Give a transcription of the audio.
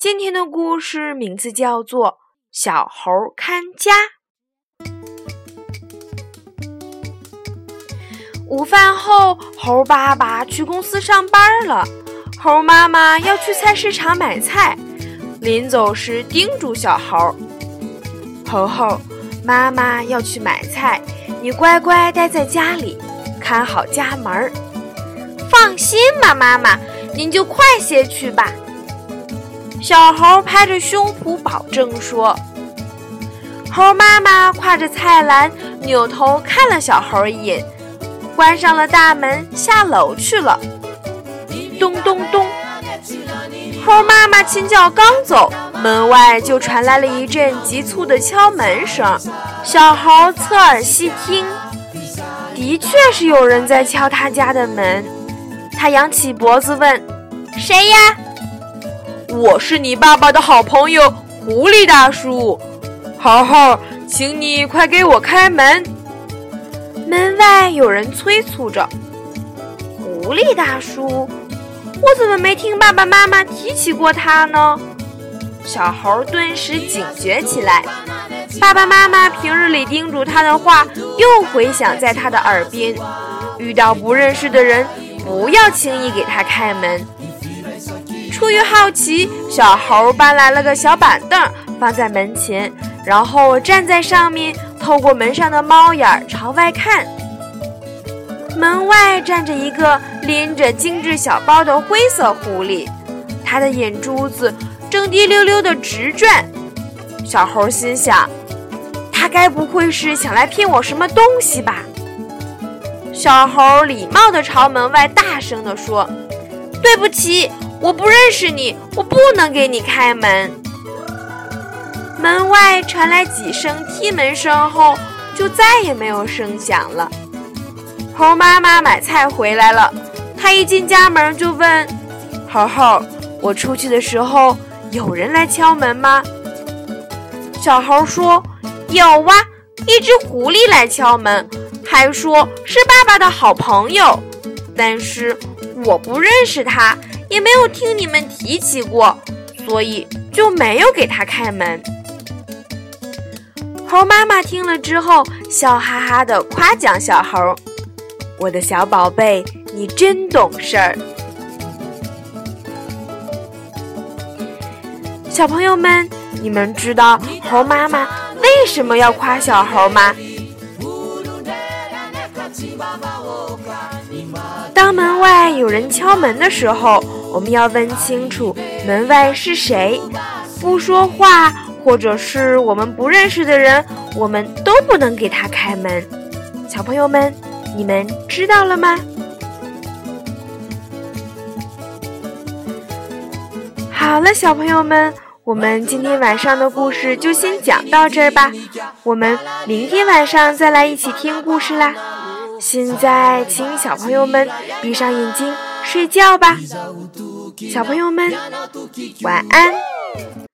今天的故事名字叫做《小猴看家》。午饭后，猴爸爸去公司上班了，猴妈妈要去菜市场买菜，临走时叮嘱小猴：“猴猴，妈妈要去买菜，你乖乖待在家里，看好家门儿。”放心吧，妈妈，您就快些去吧。小猴拍着胸脯保证说：“猴妈妈挎着菜篮，扭头看了小猴一眼，关上了大门，下楼去了。”咚咚咚，猴妈妈前脚刚走，门外就传来了一阵急促的敲门声。小猴侧耳细听，的确是有人在敲他家的门。他扬起脖子问：“谁呀？”我是你爸爸的好朋友狐狸大叔，猴猴，请你快给我开门。门外有人催促着。狐狸大叔，我怎么没听爸爸妈妈提起过他呢？小猴顿时警觉起来。爸爸妈妈平日里叮嘱他的话又回响在他的耳边：遇到不认识的人，不要轻易给他开门。出于好奇，小猴搬来了个小板凳，放在门前，然后站在上面，透过门上的猫眼朝外看。门外站着一个拎着精致小包的灰色狐狸，他的眼珠子正滴溜溜的直转。小猴心想：他该不会是想来骗我什么东西吧？小猴礼貌地朝门外大声地说：“对不起。”我不认识你，我不能给你开门。门外传来几声踢门声后，就再也没有声响了。猴妈妈买菜回来了，她一进家门就问：“猴猴，我出去的时候有人来敲门吗？”小猴说：“有啊，一只狐狸来敲门，还说是爸爸的好朋友，但是我不认识他。”也没有听你们提起过，所以就没有给他开门。猴妈妈听了之后，笑哈哈的夸奖小猴：“我的小宝贝，你真懂事儿。”小朋友们，你们知道猴妈妈为什么要夸小猴吗？当门外有人敲门的时候。我们要问清楚门外是谁，不说话或者是我们不认识的人，我们都不能给他开门。小朋友们，你们知道了吗？好了，小朋友们，我们今天晚上的故事就先讲到这儿吧。我们明天晚上再来一起听故事啦。现在，请小朋友们闭上眼睛。睡觉吧，小朋友们，晚安。